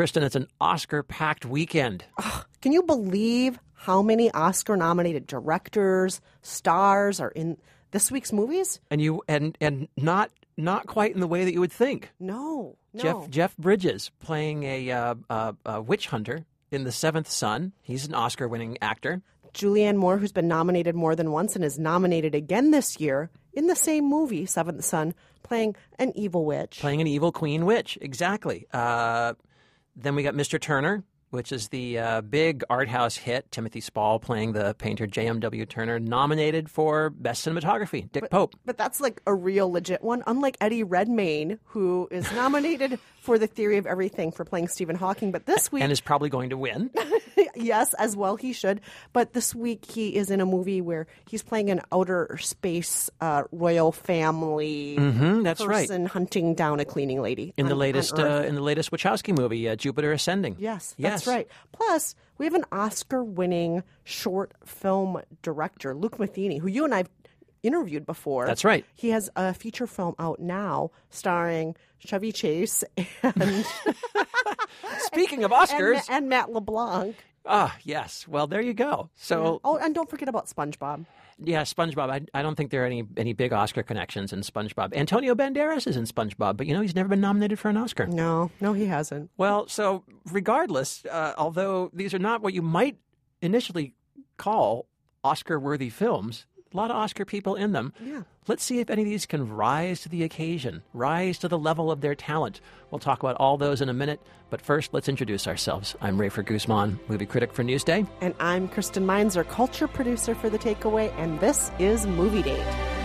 Kristen, it's an Oscar packed weekend. Can you believe how many Oscar nominated directors, stars are in this week's movies? And you and and not not quite in the way that you would think. No, no. Jeff Jeff Bridges playing a, uh, uh, a witch hunter in The Seventh Son. He's an Oscar winning actor. Julianne Moore, who's been nominated more than once and is nominated again this year in the same movie, Seventh Son, playing an evil witch. Playing an evil queen witch, exactly. Uh, then we got Mr. Turner, which is the uh, big art house hit. Timothy Spall playing the painter J.M.W. Turner, nominated for Best Cinematography. Dick Pope. But that's like a real legit one, unlike Eddie Redmayne, who is nominated for The Theory of Everything for playing Stephen Hawking. But this week, And is probably going to win. yes, as well he should. But this week he is in a movie where he's playing an outer space uh, royal family Mhm, that's right. person hunting down a cleaning lady In the on- on latest uh, in the latest Wachowski movie, uh, Jupiter Ascending. Yes, yes, that's right. Plus, we have an Oscar-winning short film director, Luke Matheny, who you and I've interviewed before. That's right. He has a feature film out now starring Chevy Chase and Speaking of and, Oscars, and Matt LeBlanc. Ah, yes. Well, there you go. So, Oh, and don't forget about SpongeBob. yeah, SpongeBob. I, I don't think there are any any big Oscar connections in SpongeBob. Antonio Banderas is in SpongeBob, but you know he's never been nominated for an Oscar. No, no, he hasn't. Well, so regardless, uh, although these are not what you might initially call Oscar-worthy films, a lot of Oscar people in them. Yeah. Let's see if any of these can rise to the occasion, rise to the level of their talent. We'll talk about all those in a minute, but first, let's introduce ourselves. I'm Rafer Guzman, movie critic for Newsday. And I'm Kristen Meinzer, culture producer for The Takeaway, and this is Movie Date.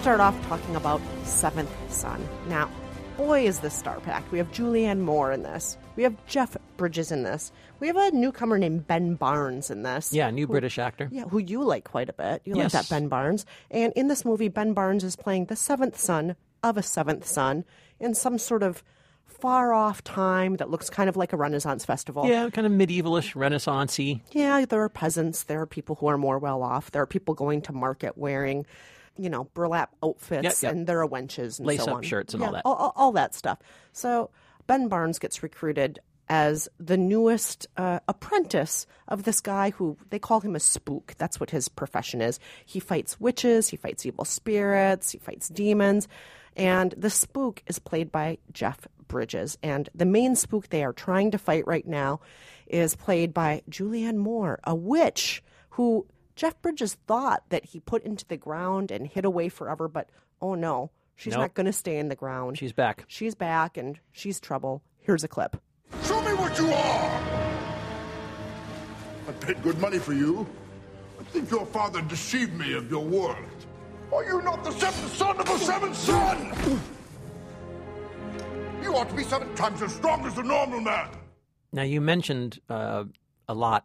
Start off talking about Seventh Son. Now, boy, is this star packed. We have Julianne Moore in this. We have Jeff Bridges in this. We have a newcomer named Ben Barnes in this. Yeah, new British actor. Yeah, who you like quite a bit. You Yes. like that Ben Barnes. And in this movie, Ben Barnes is playing the seventh son of a seventh son in some sort of far off time that looks kind of like a Renaissance festival. Yeah, kind of medievalish, Renaissance-y. Yeah, there are peasants, there are people who are more well off, there are people going to market wearing, you know, burlap outfits, Yep, yep. and there are wenches and Lace so up on. shirts and Yeah, all that. All, all, all that stuff. So Ben Barnes gets recruited as the newest uh, apprentice of this guy who they call him a spook. That's what his profession is. He fights witches, he fights evil spirits, he fights demons. And the spook is played by Jeff Bridges. And the main spook they are trying to fight right now is played by Julianne Moore, a witch who Jeff Bridges thought that he put into the ground and hid away forever, but oh no, she's Nope. not going to stay in the ground. She's back. She's back and she's trouble. Here's a clip. Show me what you are! I paid good money for you. I think your father deceived me of your world. Are you not the seventh son of a seventh son? You ought to be seven times as strong as a normal man. Now, you mentioned uh, a lot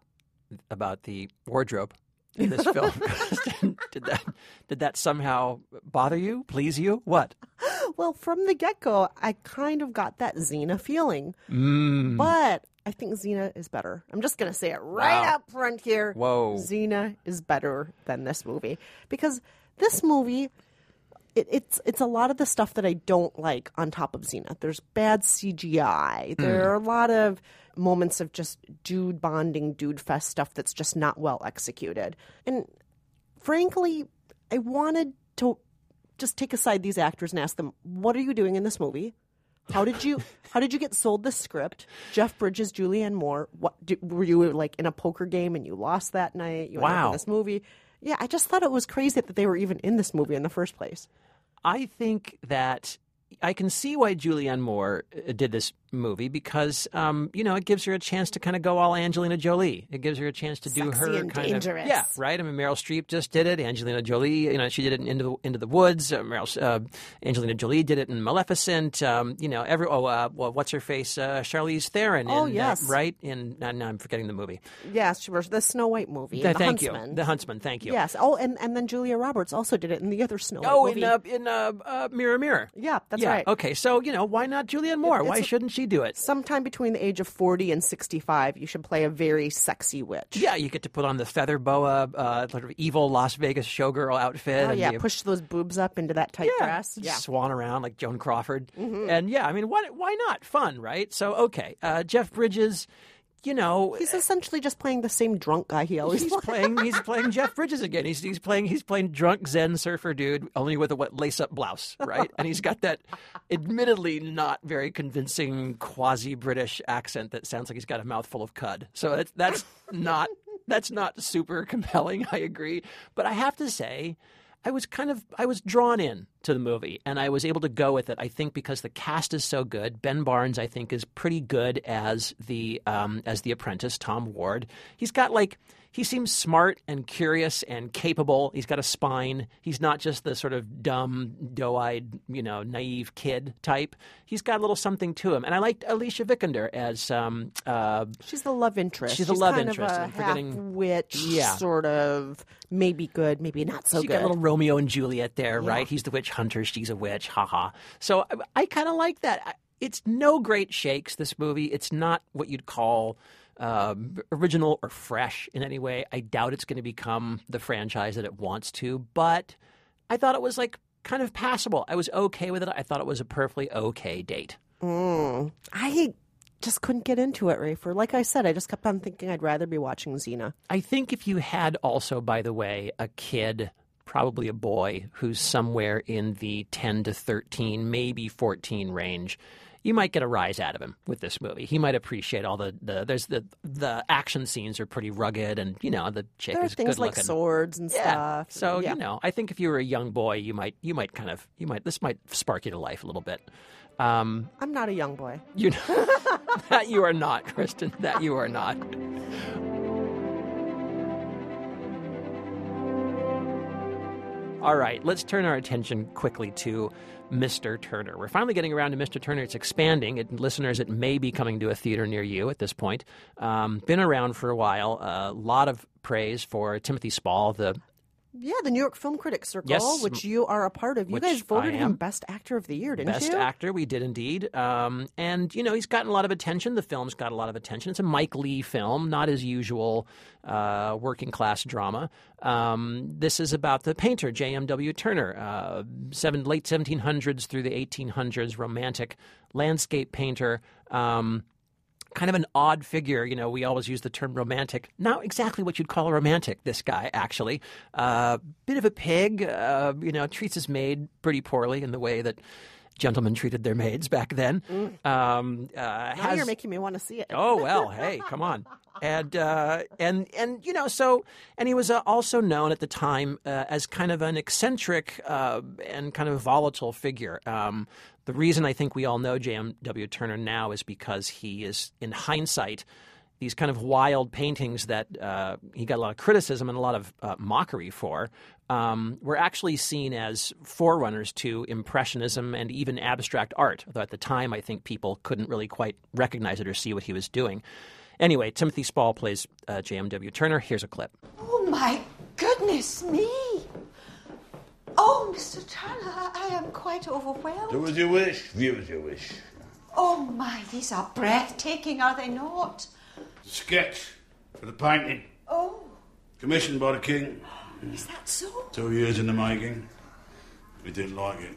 about the wardrobe in this film. did that did that somehow bother you? Please you? What? Well, from the get go, I kind of got that Xena feeling. Mm. But I think Xena is better. I'm just going to say it right Wow. up front here. Whoa. Xena is better than this movie because this movie. It, it's it's a lot of the stuff that I don't like on top of Xena. There's bad CGI. There are a lot of moments of just dude bonding, dude fest stuff that's just not well executed. And frankly, I wanted to just take aside these actors and ask them, "What are you doing in this movie? How did you how did you get sold the script? Jeff Bridges, Julianne Moore. What did, were you like in a poker game and you lost that night? You Wow. in this movie. Yeah, I just thought it was crazy that they were even in this movie in the first place. I think that I can see why Julianne Moore uh, did this movie because, um, you know, it gives her a chance to kind of go all Angelina Jolie. It gives her a chance to do Sexy her and kind dangerous. of yeah, right. I mean, Meryl Streep just did it. Angelina Jolie, you know, she did it in Into the, Into the Woods. Uh, Meryl, uh, Angelina Jolie did it in Maleficent. Um, you know, every oh, uh, well, what's her face? Uh, Charlize Theron. Oh, in, uh, yes. right. In now, now I'm forgetting the movie. Yes, she was the Snow White movie. Uh, the thank Huntsman. you, The Huntsman. Thank you. Yes. Oh, and, and then Julia Roberts also did it in the other Snow White Oh, movie. in uh, in uh, uh, Mirror Mirror. yeah, that's yeah. right. Okay. So you know, why not Julianne Moore? why shouldn't she do it? Sometime between the age of 40 and 65, you should play a very sexy witch. Yeah, you get to put on the feather boa, uh, sort of evil Las Vegas showgirl outfit. Oh, and yeah. you- Push those boobs up into that tight yeah, dress. Yeah. Mm-hmm. swan around like Joan Crawford. And yeah, I mean, why, why not? Fun, right? So, okay, uh, Jeff Bridges, you know, He's eh, essentially just playing the same drunk guy he always he's playing he's playing Jeff Bridges again. He's he's playing he's playing drunk Zen surfer dude, only with a what lace up blouse, right? and he's got that admittedly not very convincing quasi British accent that sounds like he's got a mouthful of cud. So that's that's not that's not super compelling. I agree, but I have to say. I was kind of I was drawn in to the movie and I was able to go with it. I think because the cast is so good. Ben Barnes I think is pretty good as the um, as the apprentice Tom Ward. He's got like he seems smart and curious and capable. He's got a spine. He's not just the sort of dumb, doe-eyed, you know, naive kid type. He's got a little something to him. And I liked Alicia Vikander as um, uh, She's the love interest. She's a love kind interest. Of a I'm forgetting- witch, Yeah. sort of. Maybe good, maybe not so you good. got a little Romeo and Juliet there, right? He's the witch hunter, she's a witch, Ha ha. So I, I kind of like that. It's no great shakes. This movie, it's not what you'd call um, original or fresh in any way. I doubt it's going to become the franchise that it wants to, but I thought it was like kind of passable. I was okay with it. I thought it was a perfectly okay date. Mm. I just couldn't get into it, Rafer. Like I said, I just kept on thinking I'd rather be watching Xena. I think if you had also, by the way, a kid, probably a boy, who's somewhere in the 10 to 13, maybe 14 range, you might get a rise out of him with this movie. He might appreciate all the, the there's the the action scenes are pretty rugged and you know the chick There are is things good like looking. swords and yeah. stuff. So yeah. you know, I think if you were a young boy, you might you might kind of you might this might spark you to life a little bit. Um, I'm not a young boy. you know that you are not, Kristen. That you are not. All right, let's turn our attention quickly to Mr. Turner. We're finally getting around to Mr. Turner. It's expanding. It, listeners, it may be coming to a theater near you at this point. Um, been around for a while. A lot of praise for Timothy Spall, the Yeah, the New York Film Critics Circle, Yes, which you are a part of. You guys voted him. Best Actor of the Year, didn't Best you? Best Actor, we did indeed. Um, and, you know, he's gotten a lot of attention. The film's got a lot of attention. It's a Mike Lee film, not his usual uh, working class drama. Um, this is about the painter, J.M.W. Turner, uh, seven, late 1700s through the 1800s, romantic landscape painter. Um, kind of an odd figure. You know, we always use the term romantic. Not exactly what you'd call a romantic, this guy, actually. Uh, bit of a pig, uh, you know, treats his maid pretty poorly in the way that gentlemen treated their maids back then. Um, uh, Now has, you're making me want to see it. Oh well, hey, come on, and uh, and and you know, so and he was uh, also known at the time uh, as kind of an eccentric uh, and kind of volatile figure. Um, the reason I think we all know J.M.W. Turner now is because he is, in hindsight, these kind of wild paintings that uh, he got a lot of criticism and a lot of uh, mockery for um, were actually seen as forerunners to Impressionism and even abstract art. Although at the time, I think people couldn't really quite recognize it or see what he was doing. Anyway, Timothy Spall plays uh, J.M.W. Turner. Here's a clip. Oh, my goodness me! Oh, Mr. Turner, I am quite overwhelmed. Do as you wish, view as you wish. Oh, my, these are breathtaking, are they not? The Sketch for the painting. Oh, Commissioned by the King. Is that so? Two years in the making. He didn't like it.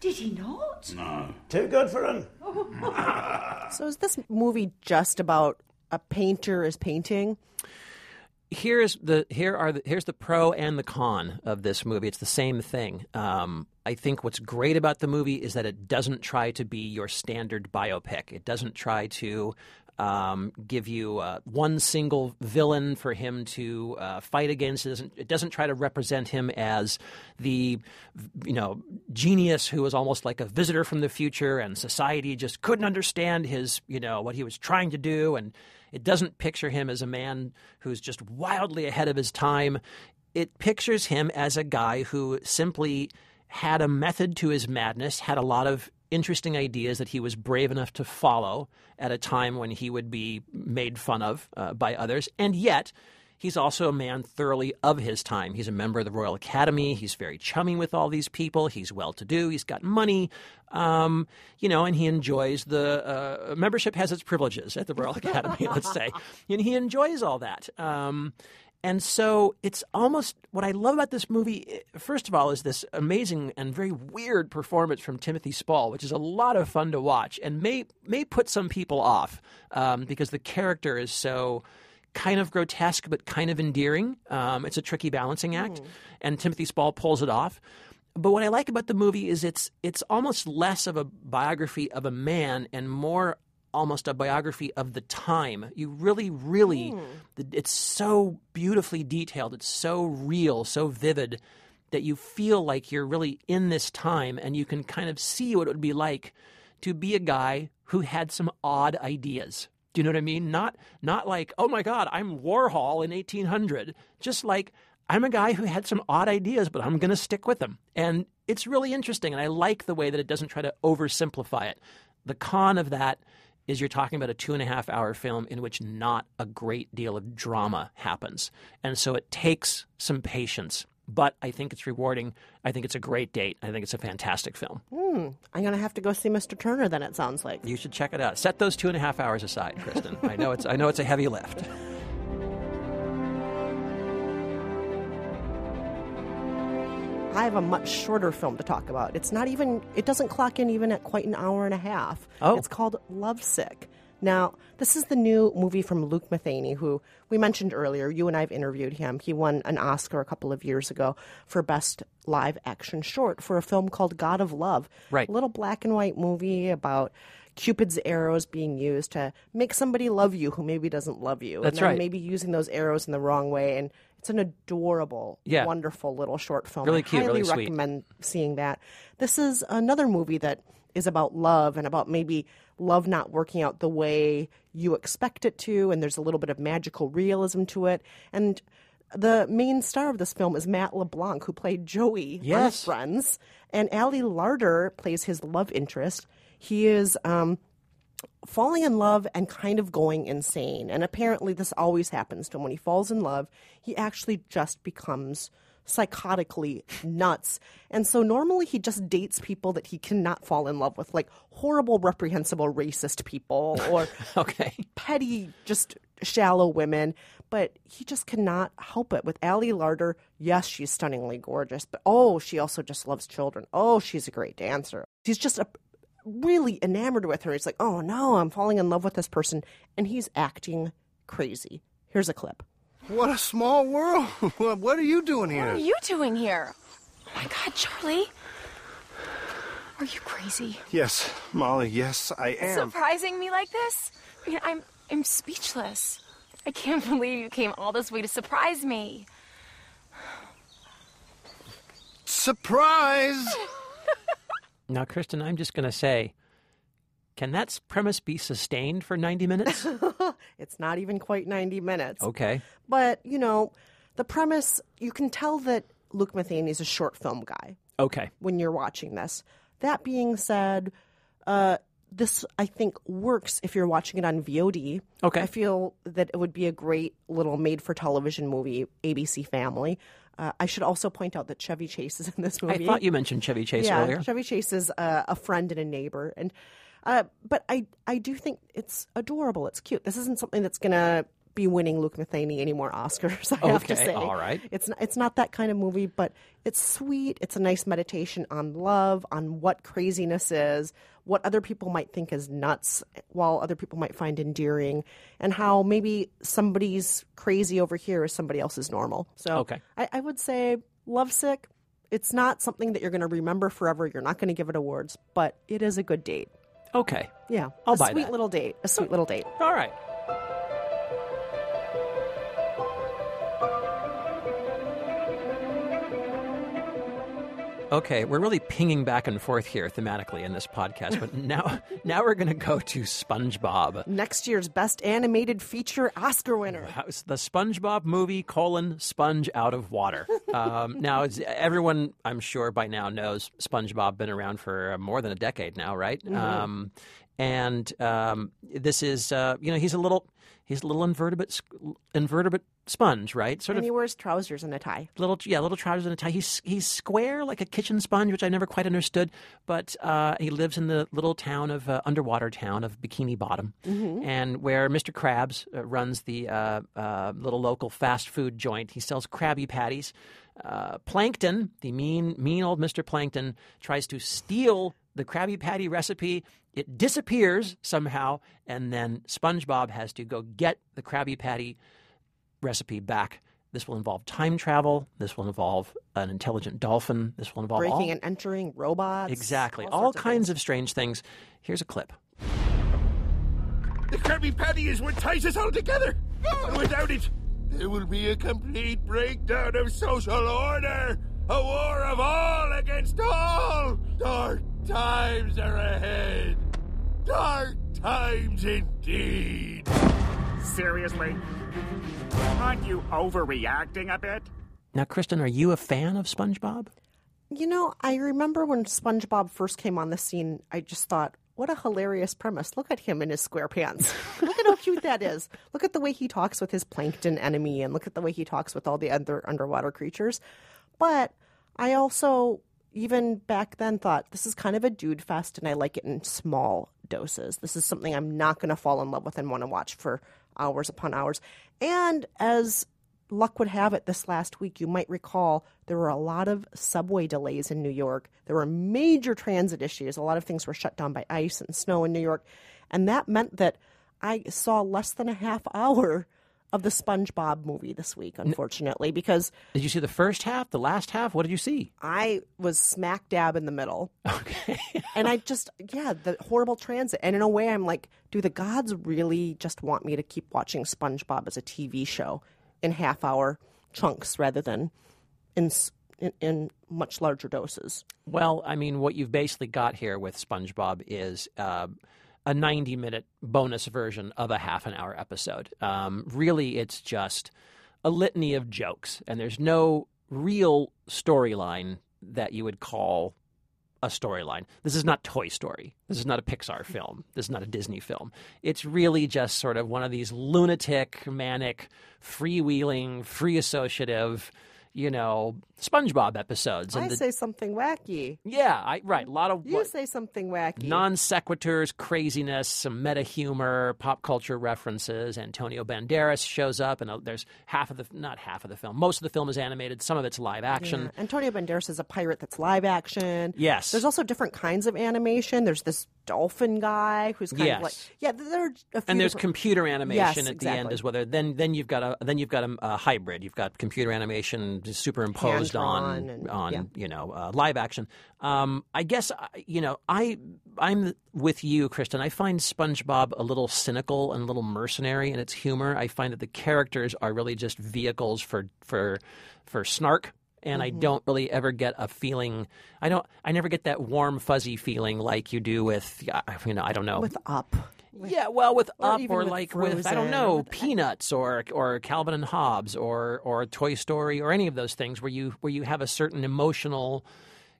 Did he not? No. Too good for him. So is this movie just about a painter is painting? here's the here are the, here's the pro and the con of this movie. It's the same thing. Um, I think what's great about the movie is that it doesn't try to be your standard biopic. It doesn't try to um, give you uh, one single villain for him to uh, fight against. It doesn't, it doesn't try to represent him as the you know genius who was almost like a visitor from the future, and society just couldn't understand his you know what he was trying to do and. It doesn't picture him as a man who's just wildly ahead of his time. It pictures him as a guy who simply had a method to his madness, had a lot of interesting ideas that he was brave enough to follow at a time when he would be made fun of uh, by others. And yet, He's also a man thoroughly of his time. He's a member of the Royal Academy. He's very chummy with all these people. He's well to do. He's got money, um, you know, and he enjoys the uh, membership has its privileges at the Royal Academy, let's say, and he enjoys all that. Um, and so it's almost what I love about this movie, eh, first of all, is this amazing and very weird performance from Timothy Spall, which is a lot of fun to watch and may, may put some people off um, because the character is so kind of grotesque but kind of endearing. Um, it's a tricky balancing act, and Timothy Spall pulls it off. But what I like about the movie is it's it's almost less of a biography of a man and more almost a biography of the time. You really, really, hmm. it's so beautifully detailed. It's so real, so vivid that you feel like you're really in this time and you can kind of see what it would be like to be a guy who had some odd ideas. Do you know what I mean? Not not like, oh my God, I'm Warhol in 1800. Just like I'm a guy who had some odd ideas, but I'm going to stick with them. And it's really interesting, and I like the way that it doesn't try to oversimplify it. The con of that is you're talking about a two and a half hour film in which not a great deal of drama happens. And so it takes some patience. But I think it's rewarding. I think it's a great date. I think it's a fantastic film. Hmm. I'm going to have to go see Mr. Turner then, it sounds like. You should check it out. Set those two and a half hours aside, Kristen. I know it's I know it's a heavy lift. I have a much shorter film to talk about. It's not even, it doesn't clock in even at quite an hour and a half. Oh. It's called Lovesick. Now, this is the new movie from Luke Matheny, who we mentioned earlier. You and I have interviewed him. He won an Oscar a couple of years ago for Best Live Action Short for a film called God of Love. Right. A little black and white movie about Cupid's arrows being used to make somebody love you who maybe doesn't love you. That's and then right. maybe using those arrows in the wrong way. And it's an adorable, Yeah. wonderful little short film. Really I cute, highly really sweet. recommend seeing that. This is another movie that is about love and about maybe love not working out the way you expect it to, and there's a little bit of magical realism to it. And the main star of this film is Matt LeBlanc, who played Joey on Friends, and Ali Larter plays his love interest. He is um, falling in love and kind of going insane. And apparently, this always happens to him. When he falls in love, he actually just becomes psychotically nuts. And so, normally, he just dates people that he cannot fall in love with, like horrible, reprehensible, racist people or Okay. petty, just shallow women. But he just cannot help it. With Ali Larter, yes, she's stunningly gorgeous, but oh, she also just loves children. Oh, she's a great dancer. He's just a, really enamored with her. He's like, oh no, I'm falling in love with this person. And he's acting crazy. Here's a clip. What a small world. what are you doing here? What are you doing here? Oh my god, Charlie. Are you crazy? Yes, Molly, yes, I am. Surprising me like this? I mean, I'm I'm speechless. I can't believe you came all this way to surprise me. Surprise! Now, Kristen, I'm just going to say, can that premise be sustained for 90 minutes? It's not even quite 90 minutes. Okay. But, you know, the premise, you can tell that Luke Matheny is a short film guy. Okay. when you're watching this. That being said, uh, this I think works if you're watching it on VOD. Okay. I feel that it would be a great little made-for-television movie, ABC Family. Uh, I should also point out that Chevy Chase is in this movie. I thought you mentioned Chevy Chase yeah, earlier. Chevy Chase is uh, a friend and a neighbor, and uh, but I I do think it's adorable. It's cute. This isn't something that's gonna be winning Luke Matheny any more Oscars. I have to say. all right. It's not, it's not that kind of movie, but it's sweet. It's a nice meditation on love, on what craziness is, what other people might think is nuts, while other people might find endearing, and how maybe somebody's crazy over here is somebody else's normal. So Okay. I, I would say Lovesick. It's not something that you're going to remember forever. You're not going to give it awards, but it is a good date. Okay. Yeah, I'll a buy sweet that. little date. A sweet little date. All right. Okay, we're really pinging back and forth here thematically in this podcast, but now now we're going to go to SpongeBob. Next year's best animated feature Oscar winner. The SpongeBob movie colon sponge out of water. Um, now, everyone I'm sure by now knows SpongeBob been around for more than a decade now, right? Um, and um, this is uh, you know he's a little he's a little invertebrate invertebrate sponge, right? Sort And of he wears trousers and a tie. little yeah little trousers and a tie he's he's square like a kitchen sponge which i never quite understood but uh, he lives in the little town of uh, underwater town of bikini bottom and where mr krabs uh, runs the uh, uh, little local fast food joint he sells krabby patties uh, plankton the mean mean old mr plankton tries to steal the krabby patty recipe it disappears somehow and then spongebob has to go get the krabby patty recipe back. This will involve time travel. This will involve an intelligent dolphin. This will involve breaking all, and entering robots. exactly all all, sorts of kinds things. of strange things. Here's a clip. The Krabby Patty is what ties us all together. And without it, there will be a complete breakdown of social order. A war of all against all. Dark times are ahead. Dark times indeed. Seriously? Aren't you overreacting a bit? Now, Kristen, are you a fan of SpongeBob? You know, I remember when SpongeBob first came on the scene, I just thought, what a hilarious premise. Look at him in his square pants. look at how cute that is. Look at the way he talks with his plankton enemy and look at the way he talks with all the other underwater creatures. But I also, even back then, thought this is kind of a dude fest and I like it in small doses. This is something I'm not going to fall in love with and want to watch for hours upon hours. And as luck would have it this last week, you might recall there were a lot of subway delays in New York. There were major transit issues. A lot of things were shut down by ice and snow in New York. And that meant that I saw less than a half hour of the SpongeBob movie this week, unfortunately, because Did you see the first half, the last half? What did you see? I was smack dab in the middle. Okay. And I just, yeah, the horrible transit. And in a way, I'm like, do the gods really just want me to keep watching SpongeBob as a TV show in half hour chunks rather than in, in, in much larger doses? Well, I mean, what you've basically got here with SpongeBob is uh, a 90 minute bonus version of a half an hour episode. Um, really, it's just a litany of jokes, and there's no real storyline that you would call a storyline. This is not Toy Story. This is not a Pixar film. This is not a Disney film. It's really just sort of one of these lunatic, manic, freewheeling, free associative, you know, SpongeBob episodes. I the- say something wacky. yeah, I, right. A lot of You what- say something wacky. non sequiturs, craziness, some meta humor, pop culture references. Antonio Banderas shows up, and uh, there's half of the not half of the film. Most of the film is animated. Some of it's live action. Yeah. Antonio Banderas is a pirate that's live action. Yes. There's also different kinds of animation. There's this dolphin guy who's kind of like yeah. There are a few And there's different- computer animation Yes, at the end as well. Then then you've got a then you've got a, a hybrid. You've got computer animation superimposed on and- on yeah. you know uh, live action. Um, I guess you know I I'm with you, Kristen. I find SpongeBob a little cynical and a little mercenary in its humor. I find that the characters are really just vehicles for for for snark. And I Mm-hmm. don't really ever get a feeling. I don't. I never get that warm, fuzzy feeling like you do with, you know, I don't know, with Up. yeah, well, with or Up or with like with I don't know with- Peanuts or or Calvin and Hobbes or or Toy Story or any of those things where you where you have a certain emotional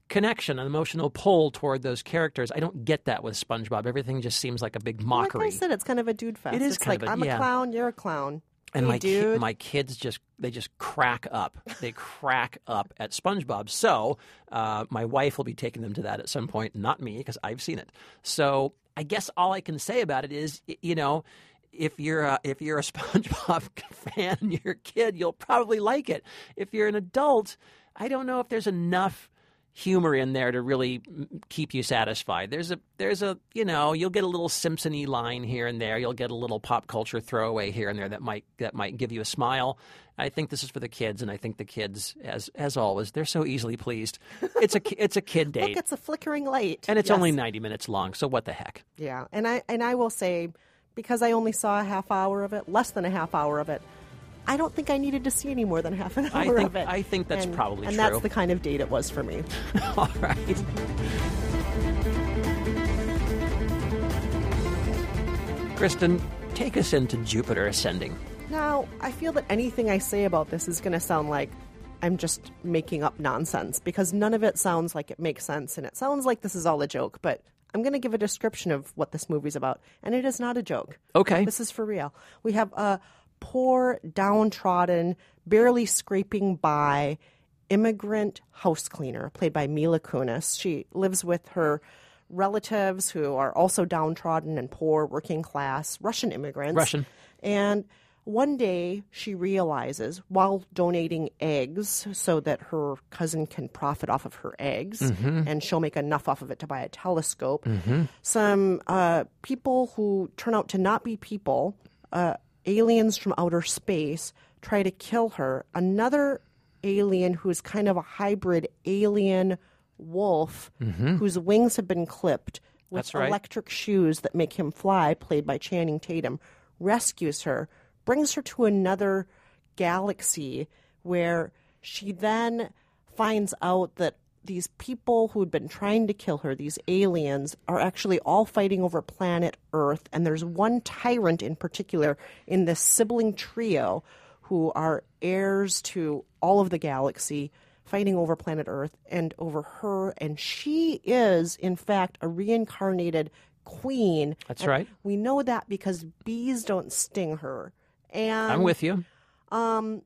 connection, an emotional pull toward those characters. I don't get that with SpongeBob. Everything just seems like a big mockery. Like I said, it's kind of a dude fest. It is it's kind like of a- I'm yeah. a clown, you're a clown. And hey, my ki- my kids just they just crack up. They crack up at SpongeBob. So uh, my wife will be taking them to that at some point, not me because I've seen it. So I guess all I can say about it is, you know. If you're a, if you're a SpongeBob fan, a kid, you'll probably like it. If you're an adult, I don't know if there's enough humor in there to really mm, keep you satisfied. There's a there's a you know you'll get a little Simpsony line here and there. You'll get a little pop culture throwaway here and there that might that might give you a smile. I think this is for the kids, and I think the kids, as as always, they're so easily pleased. It's a it's a kid date, Look, it's a flickering light, and it's Yes. only ninety minutes long. So what the heck? yeah. And I and I will say, because I only saw a half hour of it, less than a half hour of it. I don't think I needed to see any more than half an hour I think- of it. I think that's and, probably and true. And that's the kind of date it was for me. All right. Kristen, take us into Jupiter Ascending. Now, I feel that anything I say about this is going to sound like I'm just making up nonsense because none of it sounds like it makes sense and it sounds like this is all a joke, but I'm going to give a description of what this movie's about, and it is not a joke. Okay. This is for real. We have a poor, downtrodden, barely scraping by immigrant house cleaner played by Mila Kunis. She lives with her relatives who are also downtrodden and poor, working class Russian immigrants. Russian. And one day she realizes while donating eggs so that her cousin can profit off of her eggs and she'll make enough off of it to buy a telescope, some uh, people who turn out to not be people, uh, aliens from outer space, try to kill her. Another alien who's kind of a hybrid alien wolf mm-hmm. whose wings have been clipped with right. electric shoes that make him fly, played by Channing Tatum, rescues her, brings her to another galaxy where she then finds out that these people who'd been trying to kill her, these aliens, are actually all fighting over planet Earth. And there's one tyrant in particular in this sibling trio who are heirs to all of the galaxy fighting over planet Earth and over her. And she is, in fact, a reincarnated queen. That's And right. We know that because bees don't sting her. And I'm with you. Um,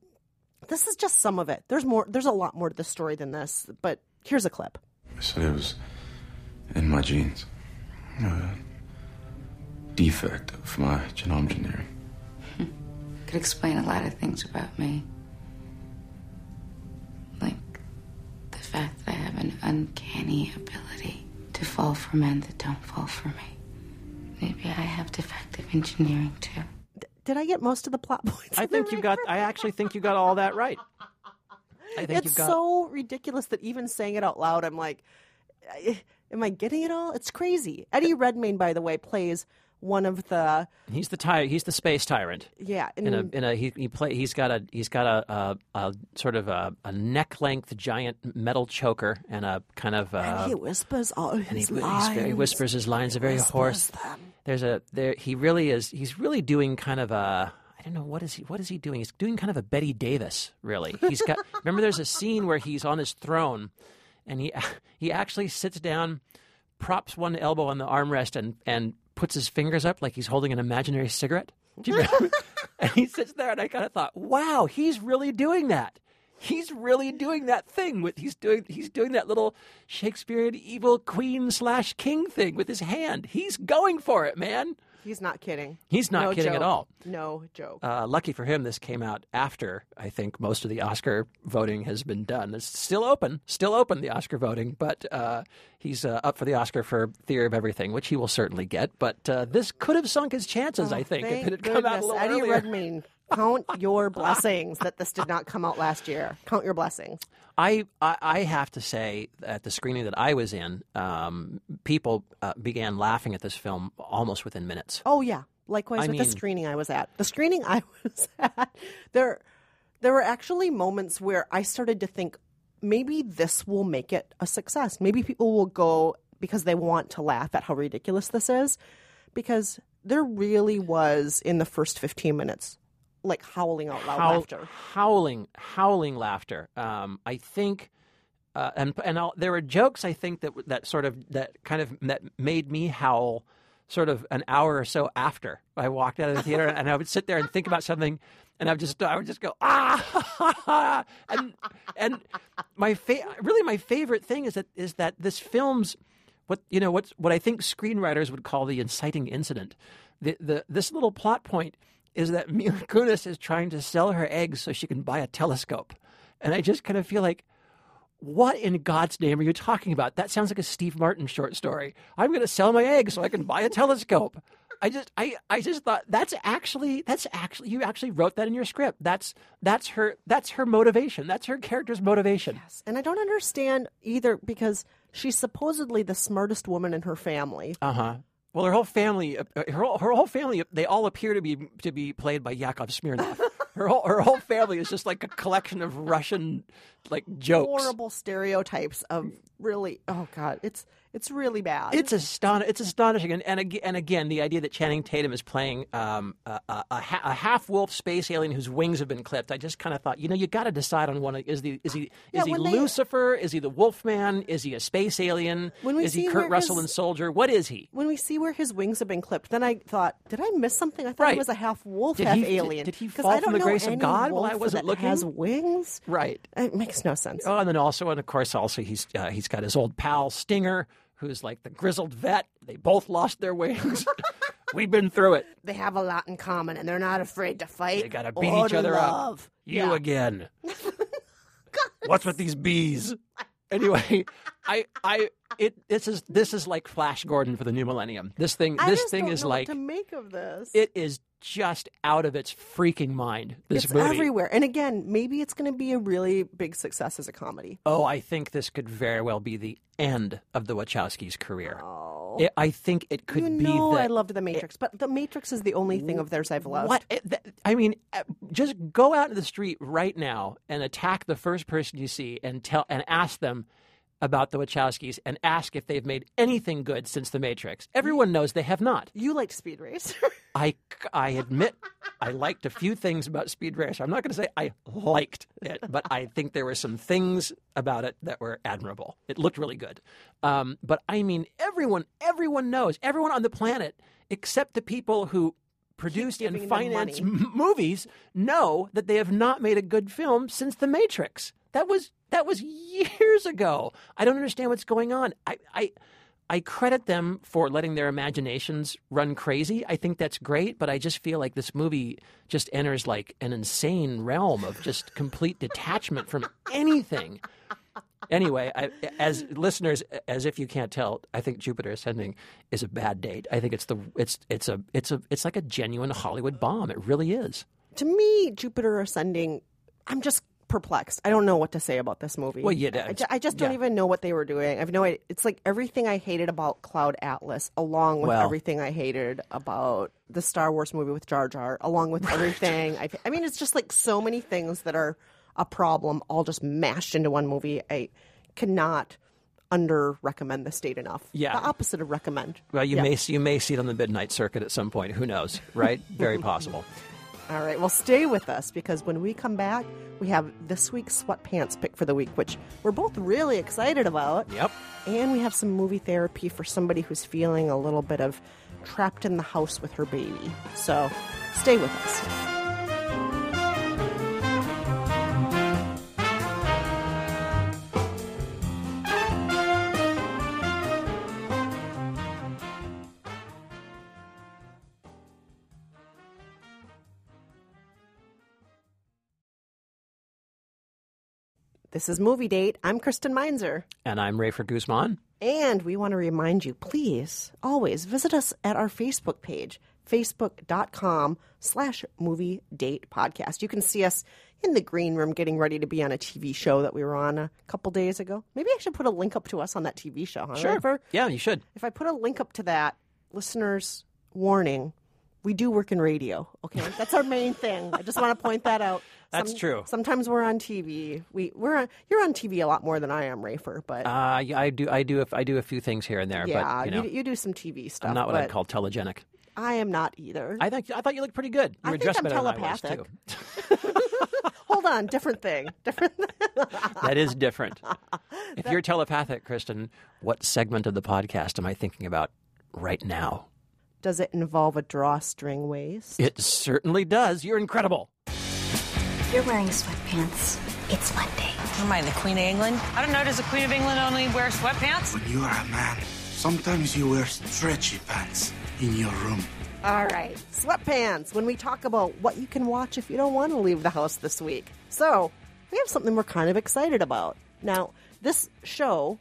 this is just some of it. There's more. There's a lot more to the story than this. But here's a clip. I said it was in my genes. A defect of my genome engineering. Could explain a lot of things about me. Like the fact that I have an uncanny ability to fall for men that don't fall for me. Maybe I have defective engineering too. Did I get most of the plot points? I think you got. I actually think you got all that right. I think It's got. so ridiculous that even saying it out loud, I'm like, "Eh, am I getting it all? It's crazy. Eddie Redmayne, by the way, plays one of the He's the ty- He's the space tyrant. yeah. In a, In, in a he, he play he's got a he's got a, a, a sort of a, a neck length giant metal choker and a kind of uh, and he whispers all and he, his he's lines. very, whispers his lines are very hoarse. them. There's a there he really is he's really doing kind of a I don't know what is he what is he doing? He's doing kind of a Bette Davis, really. He's got remember there's a scene where he's on his throne and he he actually sits down, props one elbow on the armrest and and puts his fingers up like he's holding an imaginary cigarette. Do you remember? and he sits there and I kind of thought, "Wow, he's really doing that." He's really doing that thing with he's doing he's doing that little Shakespearean evil queen slash king thing with his hand. He's going for it, man. He's not kidding. He's not No kidding at all. No joke. Uh, lucky for him, this came out after I think most of the Oscar voting has been done. It's still open, still open the Oscar voting, but uh, he's uh, up for the Oscar for Theory of Everything, which he will certainly get. But uh, this could have sunk his chances, I think, if it had come out a little Eddie earlier. Redmayne, count your blessings that this did not come out last year. Count your blessings. I, I I have to say at the screening that I was in, um, people uh, began laughing at this film almost within minutes. Oh yeah. Likewise I with the screening I was at. The screening I was at, there there were actually moments where I started to think maybe this will make it a success. Maybe people will go because they want to laugh at how ridiculous this is. Because there really was in the first fifteen minutes like howling out loud Howl- laughter. howling, howling laughter. Um, I think, uh, and and I'll, there were jokes I think that that sort of that kind of that made me howl, sort of an hour or so after I walked out of the theater, and I would sit there and think about something, and I would just I would just go ah, and and my fa- really my favorite thing is that is that this film's what you know what's what I think screenwriters would call the inciting incident. The the this little plot point is that Mila Kunis is trying to sell her eggs so she can buy a telescope, and I just kind of feel like. What in God's name are you talking about? That sounds like a Steve Martin short story. I'm going to sell my eggs so I can buy a telescope. I just, I, I just thought that's actually, that's actually, you actually wrote that in your script. That's, that's her, that's her motivation. That's her character's motivation. Yes. And I don't understand either because she's supposedly the smartest woman in her family. Uh huh. Well, her whole family, uh, her whole, her whole family, they all appear to be to be played by Yakov Smirnoff. her whole her whole family is just like a collection of Russian like jokes. horrible stereotypes of really oh god it's It's really bad. It's aston- It's astonishing, and and, and again, the idea that Channing Tatum is playing um, a, a, a, ha- a half wolf space alien whose wings have been clipped. I just kind of thought, you know, you got to decide on one. of- Is the is he Yeah, is he when they- Lucifer? Is he the Wolfman? Is he a space alien? When we is he Kurt Russell his- in Soldier? What is he? when we see where his wings have been clipped, then I thought, did I miss something? I thought Right. he was a half wolf, Did half he- did- alien. did he fall I from the grace of God while I wasn't that looking? Has wings, Right. It makes no sense. Oh, and then also, and of course, also he's uh, he's got his old pal Stinger, who's like the grizzled vet. They both lost their wings. We've been through it. They have a lot in common, and they're not afraid to fight. They got to beat or each other love. up. You Yeah. again. What's with these bees? Anyway, I I it this is this is like Flash Gordon for the new millennium. This thing I this thing don't is know like what to make of this. it is just out of its freaking mind. This it's movie. everywhere, and again, maybe it's going to be a really big success as a comedy. Oh, I think this could very well be the end of the Wachowskis' career. Oh. It- I think it could you be know, I loved The Matrix, but The Matrix is the only thing of theirs I've loved. What? it- th- I mean, uh, just go out in the street right now and attack the first person you see and tell and ask them about the Wachowskis and ask if they've made anything good since The Matrix. Everyone knows they have not. You liked Speed Racer. I, I admit I liked a few things about Speed Racer. I'm not going to say I liked it, but I think there were some things about it that were admirable. It looked really good. Um, but I mean, everyone, everyone knows, everyone on the planet, except the people who produced and financed m- movies, know that they have not made a good film since The Matrix. That was that was years ago. I don't understand what's going on. I, I I credit them for letting their imaginations run crazy. I think that's great, but I just feel like this movie just enters like an insane realm of just complete detachment from anything. Anyway, I, as listeners, as if you can't tell, I think Jupiter Ascending is a bad date. I think it's the it's it's a it's a it's like a genuine Hollywood bomb. It really is. to me, Jupiter Ascending, I'm just perplexed. I don't know what to say about this movie. Well, yeah, I, I just don't yeah. even know what they were doing. I have no idea. It's like everything I hated about Cloud Atlas, along with Well- everything I hated about the Star Wars movie with Jar Jar, along with everything. I, I mean, it's just like so many things that are a problem, all just mashed into one movie. I cannot under recommend this date enough. Yeah. the opposite of recommend. Well, you Yeah. may you may see it on the midnight circuit at some point. Who knows? Right? Very possible. All right, well, stay with us because when we come back, we have this week's sweatpants pick for the week, which we're both really excited about. Yep. And we have some movie therapy for somebody who's feeling a little bit of trapped in the house with her baby. So stay with us. This is Movie Date. I'm Kristen Meinzer. And I'm Rafer Guzman. And we want to remind you, please, always visit us at our Facebook page, facebook.com slash movie date podcast. You can see us in the green room getting ready to be on a TV show that we were on a couple days ago. Maybe I should put a link up to us on that TV show, huh? Sure. Yeah, you should. If I put a link up to that, listeners, warning, we do work in radio, okay? That's our main thing. I just want to point that out. That's true. Sometimes we're on TV. We we're on, you're on TV a lot more than I am, Rafer, but Uh, yeah, I do. I do. If I do a few things here and there, yeah, but you know, you, you do some TV stuff. I'm not what I'd call telegenic. I am not either. I think I thought you looked pretty good. You I were think dressed I'm better than I was telepathic. too. Hold on, different thing. Different. that is different. If you're telepathic, Kristen, what segment of the podcast am I thinking about right now? Does it involve a drawstring waist? It certainly does. You're incredible. You're wearing sweatpants. It's Monday. Am I the Queen of England? I don't know. Does the Queen of England only wear sweatpants? When you are a man, sometimes you wear stretchy pants in your room. All right, sweatpants. When we talk about what you can watch if you don't want to leave the house this week, so we have something we're kind of excited about. Now, this show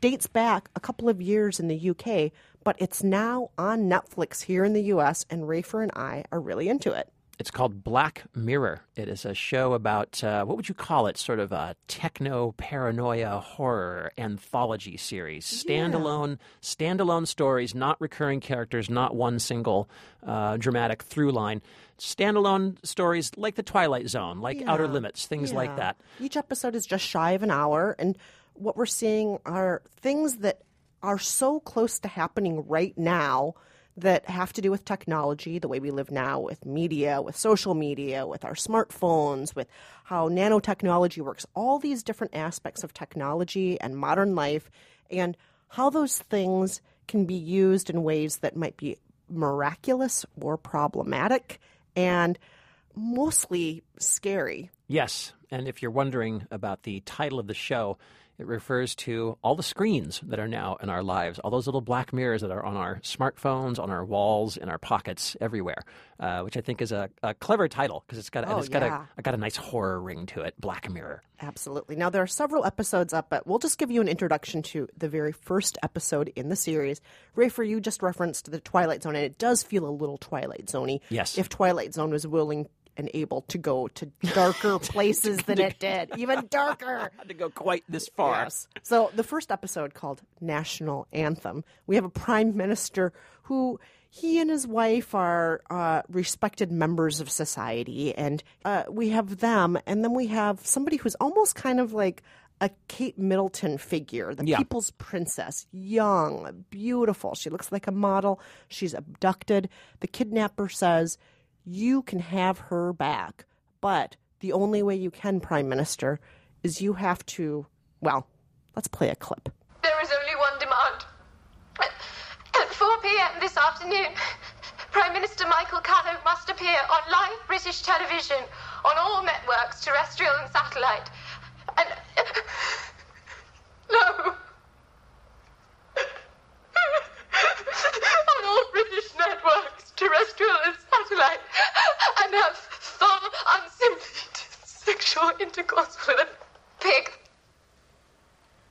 dates back a couple of years in the UK, but it's now on Netflix here in the US, and Rafer and I are really into it. It's called Black Mirror. It is a show about uh, what would you call it? Sort of a techno paranoia horror anthology series. Standalone, standalone stories, not recurring characters, not one single uh, dramatic through line. Standalone stories like The Twilight Zone, like Outer Limits, things like that. Each episode is just shy of an hour, and what we're seeing are things that are so close to happening right now that have to do with technology, the way we live now, with media, with social media, with our smartphones, with how nanotechnology works, all these different aspects of technology and modern life, and how those things can be used in ways that might be miraculous or problematic and mostly scary. Yes, and if you're wondering about the title of the show, it refers to all the screens that are now in our lives, all those little black mirrors that are on our smartphones, on our walls, in our pockets, everywhere. Uh, which I think is a, a clever title because it's got a, Oh, it's got yeah. a got a nice horror ring to it. Black Mirror. Absolutely. Now, there are several episodes up, but we'll just give you an introduction to the very first episode in the series. Rafer, you just referenced the Twilight Zone, and it does feel a little Twilight Zoney. Yes. If Twilight Zone was willing and able to go to darker places than it did, even darker. Had to go quite this far. Yes. So the first episode called National Anthem, we have a prime minister who he and his wife are uh, respected members of society, and uh, we have them, and then we have somebody who's almost kind of like a Kate Middleton figure, the Yeah. people's princess, young, beautiful. She looks like a model. She's abducted. The kidnapper says, You can have her back, but the only way you can, Prime Minister, is you have to, well, let's play a clip. There is only one demand. At- At 4 p.m. this afternoon, Prime Minister Michael Callow must appear on live British television on all networks, terrestrial and satellite. And. No! on all British networks, terrestrial and satellite. And have full, unsimulated sexual intercourse with a pig.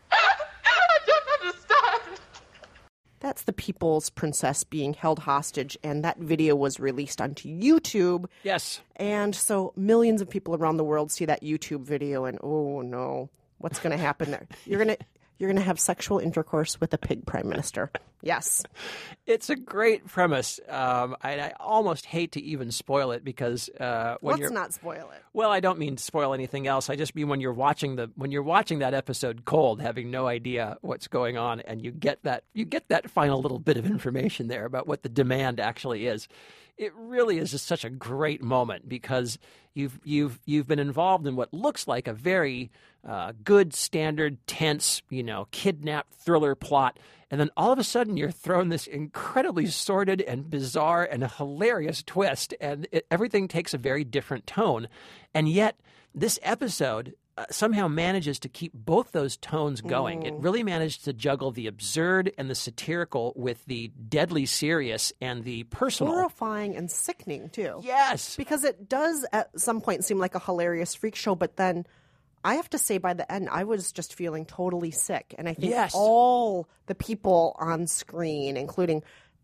I don't understand. That's the people's princess being held hostage, and that video was released onto YouTube. Yes. And so millions of people around the world see that YouTube video, and oh no, what's going to happen there? You're going to. You're going to have sexual intercourse with a pig prime minister. Yes. It's a great premise. Um, I, I almost hate to even spoil it because uh, when Let's you're not spoil it. Well, I don't mean spoil anything else. I just mean when you're watching the when you're watching that episode cold, having no idea what's going on, and you get that you get that final little bit of information there about what the demand actually is. It really is just such a great moment because you've you've you've been involved in what looks like a very uh, good standard tense you know kidnap thriller plot. And then all of a sudden, you're thrown this incredibly sordid and bizarre and hilarious twist, and it, everything takes a very different tone. And yet, this episode uh, somehow manages to keep both those tones going. It really managed to juggle the absurd and the satirical with the deadly serious and the personal. Horrifying and sickening, too. Yes. Because it does at some point seem like a hilarious freak show, but then I have to say by the end, I was just feeling totally sick. And I think Yes. all the people on screen, including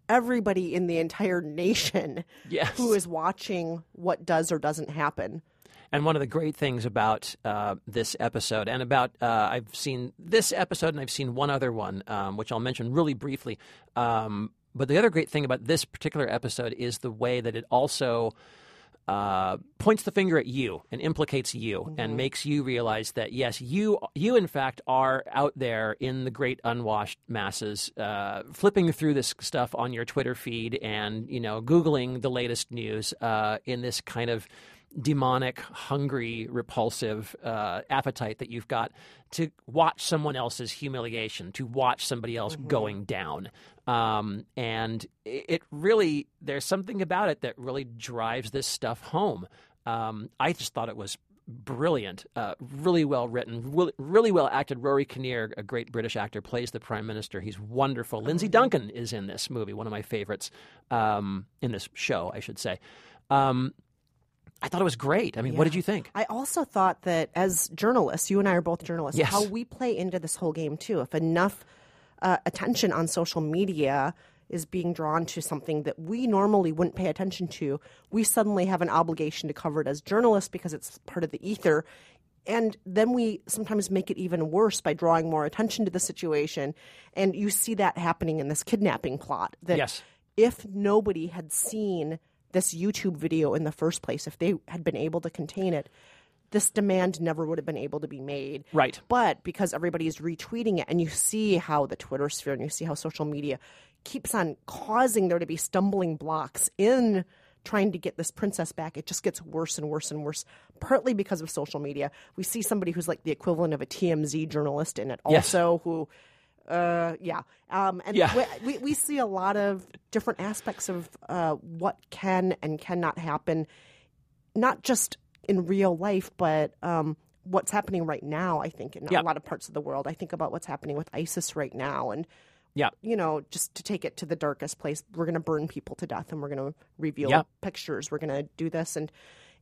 everybody in the entire nation Yes. who is watching what does or doesn't happen. And one of the great things about uh, this episode, and about uh, I've seen this episode, and I've seen one other one, um, which I'll mention really briefly. Um, but the other great thing about this particular episode is the way that it also uh, points the finger at you and implicates you and makes you realize that yes, you you in fact are out there in the great unwashed masses, uh, flipping through this stuff on your Twitter feed and you know googling the latest news uh, in this kind of demonic, hungry, repulsive uh, appetite that you've got to watch someone else's humiliation, to watch somebody else going down. Um, and it, really, there's something about it that really drives this stuff home. Um, I just thought it was brilliant, uh, really well written, really, really well acted. Rory Kinnear, a great British actor, plays the prime minister. He's wonderful. Lindsay Duncan is in this movie, one of my favorites um, in this show, I should say. Um, I thought it was great. I mean, what did you think? I also thought that as journalists, you and I are both journalists, Yes. how we play into this whole game too. If enough uh, attention on social media is being drawn to something that we normally wouldn't pay attention to, we suddenly have an obligation to cover it as journalists because it's part of the ether. And then we sometimes make it even worse by drawing more attention to the situation. And you see that happening in this kidnapping plot. That Yes. if nobody had seen this YouTube video in the first place, if they had been able to contain it, this demand never would have been able to be made. Right. But because everybody's retweeting it, and you see how the Twitter sphere and you see how social media keeps on causing there to be stumbling blocks in trying to get this princess back, it just gets worse and worse and worse, partly because of social media. We see somebody who's like the equivalent of a TMZ journalist in it Yes. also who uh yeah um and Yeah. We, we see a lot of different aspects of uh what can and cannot happen not just in real life but um what's happening right now i think in Yeah. a lot of parts of the world i think about what's happening with isis right now and Yeah. you know just to take it to the darkest place we're going to burn people to death and we're going to reveal Yeah. pictures we're going to do this and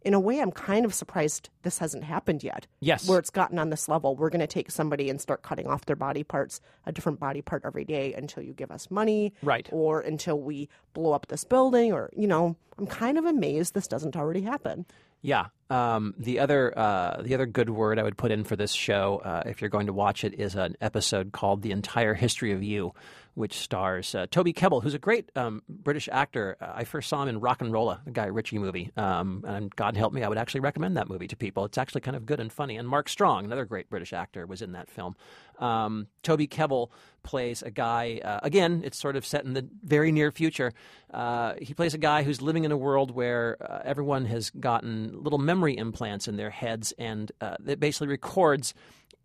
in a way i'm kind of surprised this hasn't happened yet Yes. where it's gotten on this level we're going to take somebody and start cutting off their body parts a different body part every day until you give us money Right. or until we blow up this building or you know i'm kind of amazed this doesn't already happen Yeah. Um, the other uh, the other good word I would put in for this show, uh, if you're going to watch it, is an episode called "The Entire History of You," which stars uh, Toby Kebbell, who's a great um, British actor. Uh, I first saw him in RocknRolla, the Guy Ritchie movie, um, and God help me, I would actually recommend that movie to people. It's actually kind of good and funny. And Mark Strong, another great British actor, was in that film. Um, Toby Kebbell plays a guy. Uh, again, it's sort of set in the very near future. Uh, he plays a guy who's living in a world where uh, everyone has gotten little memory implants in their heads, and uh, it basically records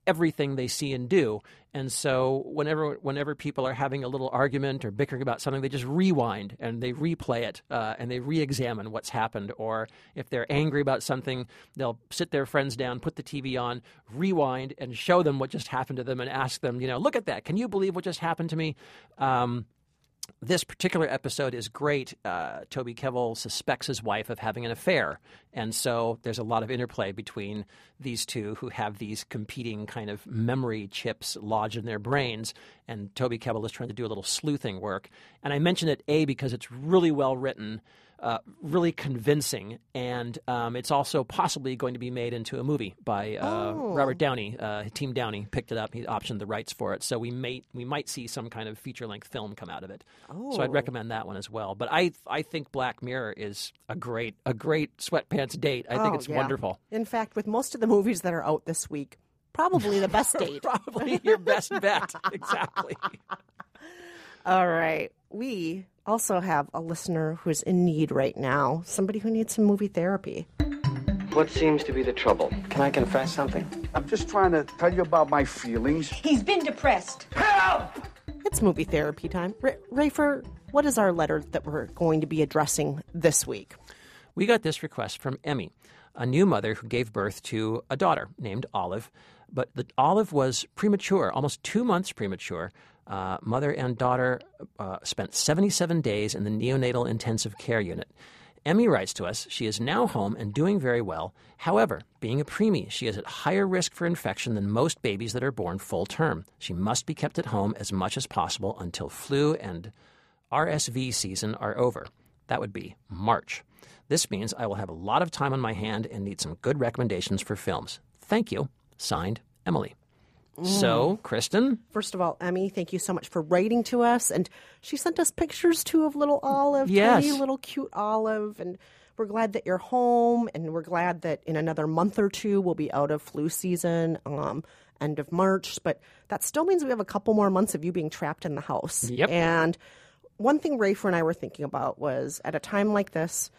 everything they see and do. And so whenever whenever people are having a little argument or bickering about something, they just rewind and they replay it uh, and they re-examine what's happened. Or if they're angry about something, they'll sit their friends down, put the TV on, rewind, and show them what just happened to them and ask them, you know, look at that. Can you believe what just happened to me? Um, this particular episode is great. Uh, Toby Kebbell suspects his wife of having an affair, and so there's a lot of interplay between these two who have these competing kind of memory chips lodged in their brains. And Toby Kebbell is trying to do a little sleuthing work. And I mention it a because it's really well written. Uh, really convincing, and um, it's also possibly going to be made into a movie by uh, Oh. Robert Downey. Uh, Team Downey picked it up; he optioned the rights for it, so we may we might see some kind of feature length film come out of it. So I'd Oh. recommend that one as well. But I I think Black Mirror is a great a great sweatpants date. I think Oh, it's yeah. wonderful. In fact, with most of the movies that are out this week, probably the best date. Probably your best bet. Exactly. All right. We also have a listener who's in need right now, somebody who needs some movie therapy. What seems to be the trouble? Can I confess something? I'm just trying to tell you about my feelings. He's been depressed. Help! It's movie therapy time. Ra- Rafer, what is our letter that we're going to be addressing this week? We got this request from Emmy, a new mother who gave birth to a daughter named Olive. But the Olive was premature, almost two months premature. Uh, mother and daughter uh, spent 77 days in the neonatal intensive care unit. Emmy writes to us she is now home and doing very well. However, being a preemie, she is at higher risk for infection than most babies that are born full term. She must be kept at home as much as possible until flu and RSV season are over. That would be March. This means I will have a lot of time on my hand and need some good recommendations for films. Thank you. Signed, Emily. So, Kristen, First of all, Emmy, thank you so much for writing to us. And she sent us pictures too of little Olive, Yes. tiny little cute Olive. And we're glad that you're home. And we're glad that in another month or two we'll be out of flu season, um, end of March. But that still means we have a couple more months of you being trapped in the house. Yep. And one thing Rafer and I were thinking about was at a time like this,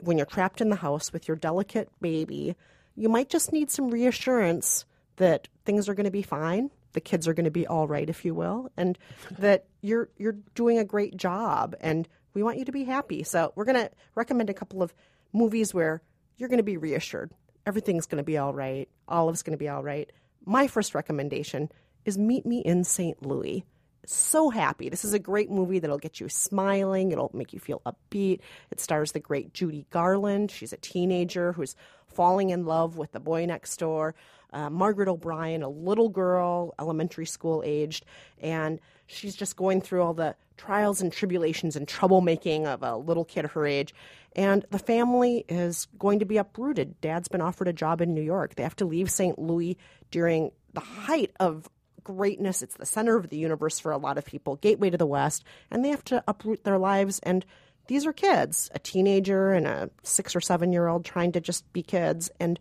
when you're trapped in the house with your delicate baby, you might just need some reassurance that things are going to be fine. The kids are going to be all right, if you will, and that you're you're doing a great job, and we want you to be happy. So we're going to recommend a couple of movies where you're going to be reassured. Everything's going to be all right. Olive's going to be all right. My first recommendation is Meet Me in St. Louis so happy. This is a great movie that'll get you smiling. It'll make you feel upbeat. It stars the great Judy Garland. She's a teenager who's falling in love with the boy next door. Uh, Margaret O'Brien, a little girl, elementary school aged, and she's just going through all the trials and tribulations and troublemaking of a little kid her age. And the family is going to be uprooted. Dad's been offered a job in New York. They have to leave St. Louis during the height of greatness. It's the center of the universe for a lot of people, gateway to the West, and they have to uproot their lives. And these are kids, a teenager and a six or seven year old trying to just be kids. And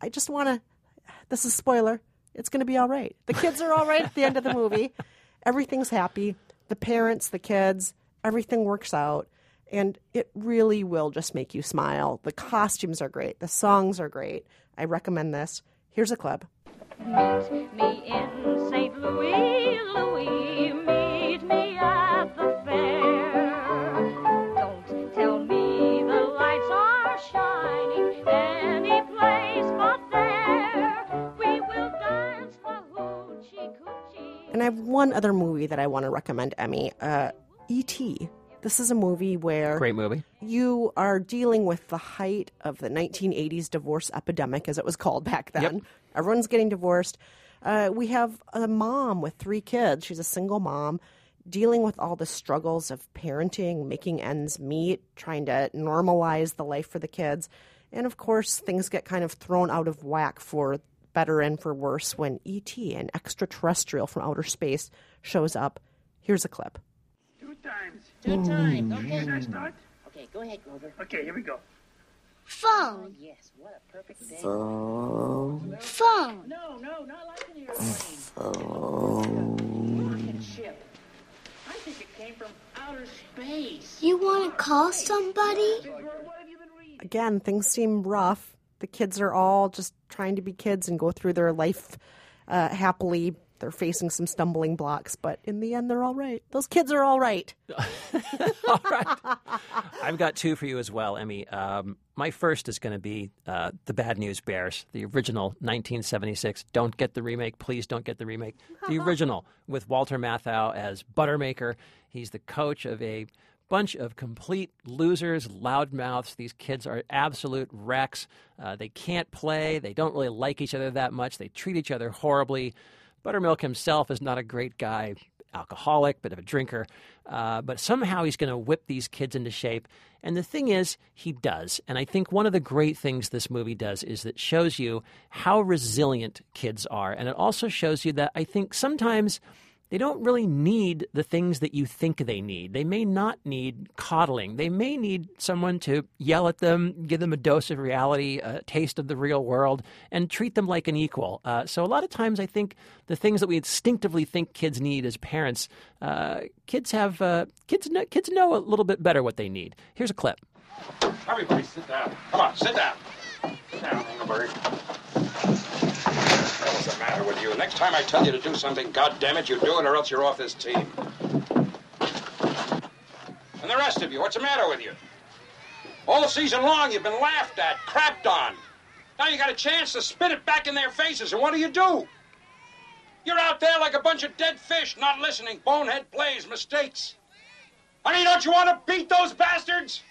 I just want to. This is spoiler. It's going to be all right. The kids are all right at the end of the movie. Everything's happy. The parents, the kids, everything works out. And it really will just make you smile. The costumes are great. The songs are great. I recommend this. Here's a clip. Meet me in St. Louis, Louis. And I have one other movie that I want to recommend, Emmy. Uh, E.T. This is a movie where Great movie. you are dealing with the height of the 1980s divorce epidemic, as it was called back then. Yep. Everyone's getting divorced. Uh, we have a mom with three kids. She's a single mom dealing with all the struggles of parenting, making ends meet, trying to normalize the life for the kids. And of course, things get kind of thrown out of whack for better and for worse when E.T., an extraterrestrial from outer space, shows up. Here's a clip. Two times. Two times. Okay. Should I mm-hmm. start? Okay, go ahead, Grover. Okay, here we go. Phone. Oh, yes, what a perfect day. Phone. Phone. No, no, not like an airplane. Rocket ship. I think it came from outer space. You want to call somebody? again, things seem rough. The kids are all just trying to be kids and go through their life uh, happily. They're facing some stumbling blocks, but in the end, they're all right. Those kids are all right. all right. I've got two for you as well, Emmy. Um, my first is going to be uh, The Bad News Bears, the original 1976. Don't get the remake. Please don't get the remake. The original with Walter Matthau as Buttermaker. He's the coach of a bunch of complete losers, loudmouths. These kids are absolute wrecks. Uh, they can't play. They don't really like each other that much. They treat each other horribly. Buttermilk himself is not a great guy, alcoholic, bit of a drinker, uh, but somehow he's going to whip these kids into shape. And the thing is, he does. And I think one of the great things this movie does is that shows you how resilient kids are. And it also shows you that I think sometimes they don't really need the things that you think they need. They may not need coddling. They may need someone to yell at them, give them a dose of reality, a taste of the real world, and treat them like an equal. Uh, so a lot of times, I think the things that we instinctively think kids need as parents, uh, kids have uh, kids know, kids know a little bit better what they need. Here's a clip. Everybody sit down. Come on, sit down. Sit down, Engelberg. What's the matter with you? Next time I tell you to do something, God damn it, you do it or else you're off this team. And the rest of you, what's the matter with you? All season long you've been laughed at, crapped on. Now you got a chance to spit it back in their faces, and what do you do? You're out there like a bunch of dead fish, not listening, bonehead plays, mistakes. Honey, don't you want to beat those bastards?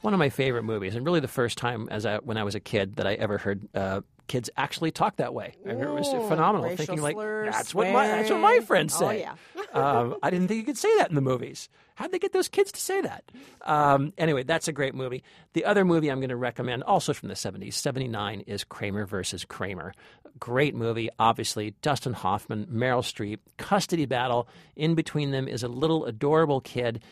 One of my favorite movies, and really the first time as I, when I was a kid that I ever heard uh, kids actually talk that way. I remember it was phenomenal. Thinking like slurs, that's what my that's what my friends Oh, say. yeah. um, I didn't think you could say that in the movies. How'd they get those kids to say that? Um, anyway, that's a great movie. The other movie I'm going to recommend, also from the 70s, 79, is Kramer versus Kramer. Great movie, obviously. Dustin Hoffman, Meryl Streep, custody battle. In between them is a little adorable kid.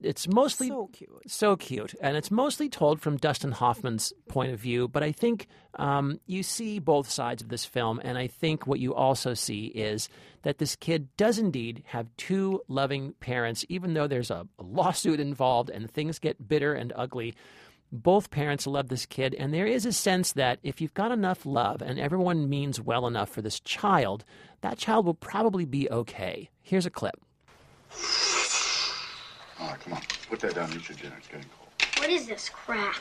It's mostly So cute. so cute, and it's mostly told from Dustin Hoffman's point of view. But I think um, you see both sides of this film, and I think what you also see is that this kid does indeed have two loving parents, even though there's a, a lawsuit involved and things get bitter and ugly. Both parents love this kid, and there is a sense that if you've got enough love and everyone means well enough for this child, that child will probably be okay. Here's a clip. All right, come on. Put that down. Eat your dinner. It's getting cold. What is this crap?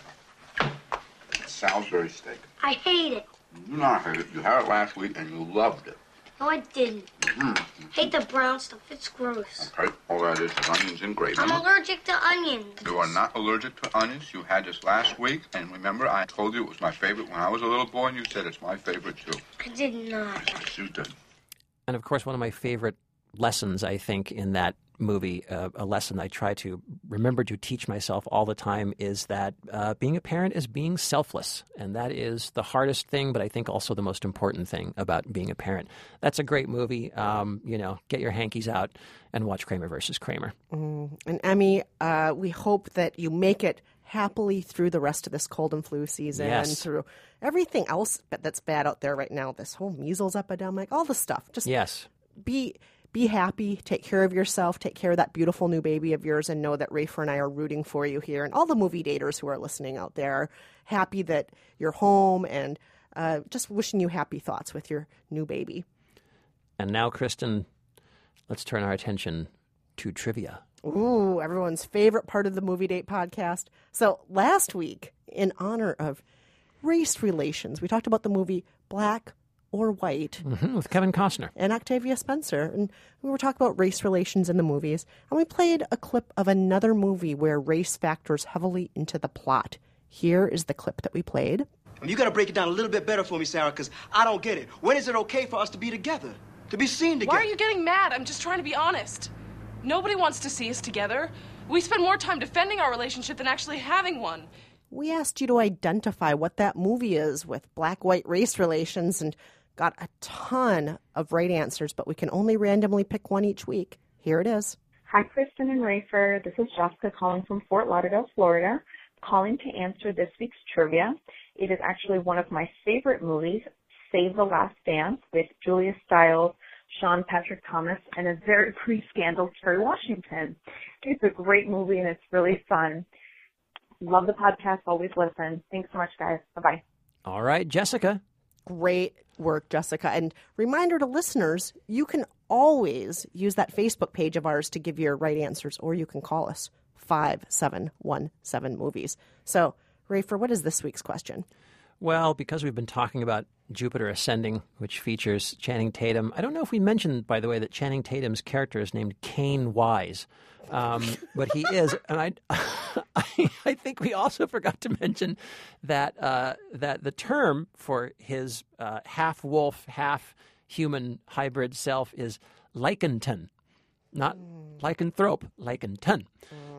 It's Salisbury steak. I hate it. You not hate it. You had it last week and you loved it. No, I didn't. hmm Hate the brown stuff. It's gross. Okay, all that is is onions and gravy. I'm allergic to onions. You are not allergic to onions. You had this last week, and remember, I told you it was my favorite when I was a little boy, and you said it's my favorite too. I did not. Yes, you did. And of course, one of my favorite lessons, I think, in that movie, uh, a lesson I try to remember to teach myself all the time, is that uh, being a parent is being selfless. And that is the hardest thing, but I think also the most important thing about being a parent. That's a great movie. Um, you know, get your hankies out and watch Kramer versus Kramer. Mm. And Emmy, uh, we hope that you make it happily through the rest of this cold and flu season, Yes. through everything else that's bad out there right now, this whole measles epidemic, all the stuff. Just Yes. be be happy, take care of yourself, take care of that beautiful new baby of yours, and know that Rafer and I are rooting for you here. And all the movie daters who are listening out there are happy that you're home and uh, just wishing you happy thoughts with your new baby. And now, Kristen, let's turn our attention to trivia. Ooh, everyone's favorite part of the Movie Date podcast. So last week, in honor of race relations, we talked about the movie Black or White hmm with Kevin Costner. and Octavia Spencer. And we were talking about race relations in the movies. And we played a clip of another movie where race factors heavily into the plot. Here is the clip that we played. You gotta break it down a little bit better for me, Sarah, because I don't get it. When is it okay for us to be together? To be seen together? Why are you getting mad? I'm just trying to be honest. Nobody wants to see us together. We spend more time defending our relationship than actually having one. We asked you to identify what that movie is with black white race relations and got a ton of right answers, but we can only randomly pick one each week. Here it is. Hi, Kristen and Rafer. This is Jessica calling from Fort Lauderdale, Florida, calling to answer this week's trivia. It is actually one of my favorite movies, Save the Last Dance, with Julia Stiles, Sean Patrick Thomas, and a very pre-scandal Kerry Washington. It's a great movie and it's really fun. Love the podcast. Always listen. Thanks so much, guys. Bye bye. All right, Jessica. Great work, Jessica. And reminder to listeners, you can always use that Facebook page of ours to give your right answers, or you can call us 5717 movies. So, Rafer, what is this week's question? Well, because we've been talking about Jupiter Ascending, which features Channing Tatum, I don't know if we mentioned, by the way, that Channing Tatum's character is named Caine Wise. Um, but he is, and I, I, I think we also forgot to mention that uh, that the term for his uh, half wolf, half human hybrid self is lycantant, not lycanthrope, lycantant.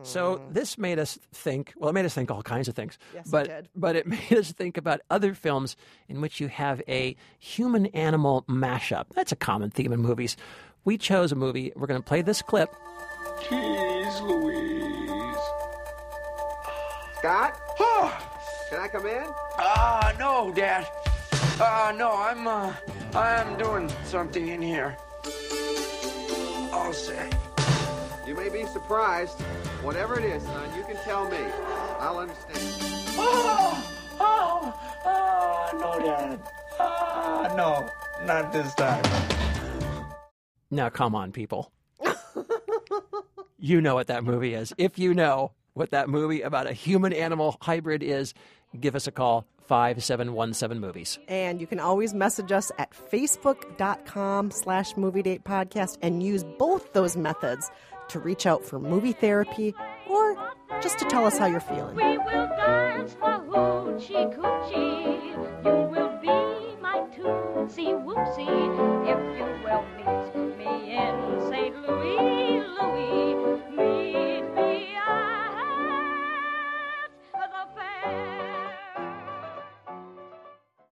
So this made us think. Well, it made us think all kinds of things. Yes, it but did. but it made us think about other films in which you have a human animal mashup. That's a common theme in movies. We chose a movie. We're going to play this clip. Jeez Louise. Scott? Can I come in? Ah, no, Dad. Ah, no, I'm, uh, I'm doing something in here. All set. You may be surprised. Whatever it is, son, you can tell me. I'll understand. Oh, oh, oh, no, Dad. Ah, no, not this time. Now, come on, people. you know what that movie is. If you know what that movie about a human animal hybrid is, give us a call 5717 movies. And you can always message us at facebook.com slash movie date podcast and use both those methods to reach out for movie therapy or just to tell us how you're feeling. We will dance for hoochie coochie. You will be my tootsie woopsie. If you